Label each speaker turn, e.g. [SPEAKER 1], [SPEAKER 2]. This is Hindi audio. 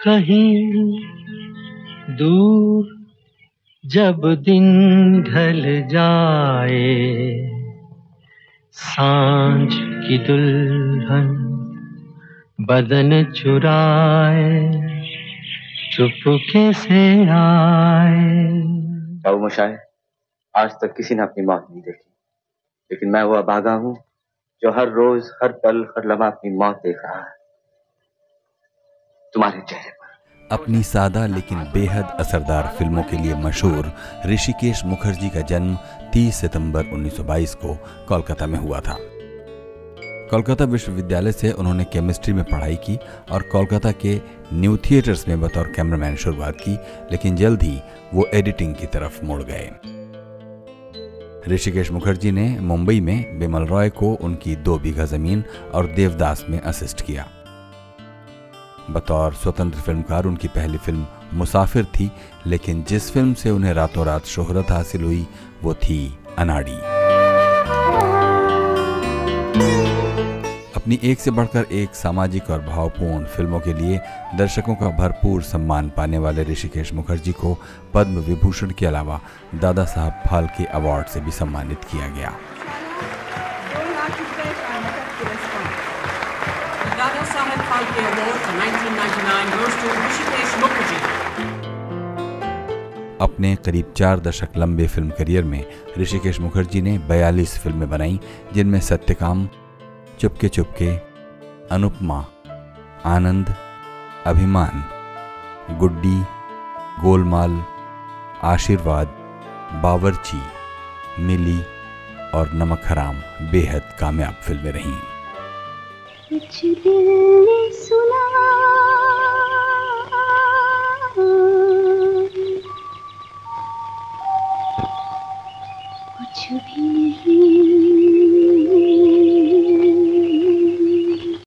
[SPEAKER 1] कहीं दूर जब दिन ढल जाए, साँझ की दुल्हन बदन चुराए, चुपके से आए।
[SPEAKER 2] बाबू मशाए आज तक किसी ने अपनी मौत नहीं देखी, लेकिन मैं वो अभागा हूँ जो हर रोज, हर पल, हर लम्हा अपनी मौत देख रहा है। तुम्हारे चेहरे पर।
[SPEAKER 3] अपनी सादा लेकिन बेहद असरदार फ़िल्मों के लिए मशहूर ऋषिकेश मुखर्जी का जन्म 30 सितंबर 1922 को कोलकाता में हुआ था। कोलकाता विश्वविद्यालय से उन्होंने केमिस्ट्री में पढ़ाई की और कोलकाता के न्यू थिएटर्स में बतौर कैमरामैन शुरुआत की, लेकिन जल्द ही वो एडिटिंग की तरफ़ मुड़ गए। ऋषिकेश मुखर्जी ने मुंबई में बिमल रॉय को उनकी दो बीघा ज़मीन और देवदास में असिस्ट किया। बतौर स्वतंत्र फिल्मकार, उनकी पहली फ़िल्म मुसाफिर थी, लेकिन जिस फ़िल्म से उन्हें रातों रात शोहरत हासिल हुई, वो थी अनाड़ी। अपनी एक से बढ़कर एक सामाजिक और भावपूर्ण फ़िल्मों के लिए दर्शकों का भरपूर सम्मान पाने वाले ऋषिकेश मुखर्जी को पद्म विभूषण के अलावा दादा साहब फाल्के अवार्ड से भी सम्मानित किया गया।
[SPEAKER 4] Award for 1999 goes to Rishikesh Mukherjee.
[SPEAKER 3] अपने करीब चार दशक लंबे फ़िल्म करियर में ऋषिकेश मुखर्जी ने 42 फ़िल्में बनाई, जिनमें सत्यकाम, चुपके चुपके, अनुपमा, आनंद, अभिमान, गुड्डी, गोलमाल, आशीर्वाद, बावरची, मिली और नमक हराम बेहद कामयाब फ़िल्में रहीं
[SPEAKER 5] कुछ दिल ने सुना।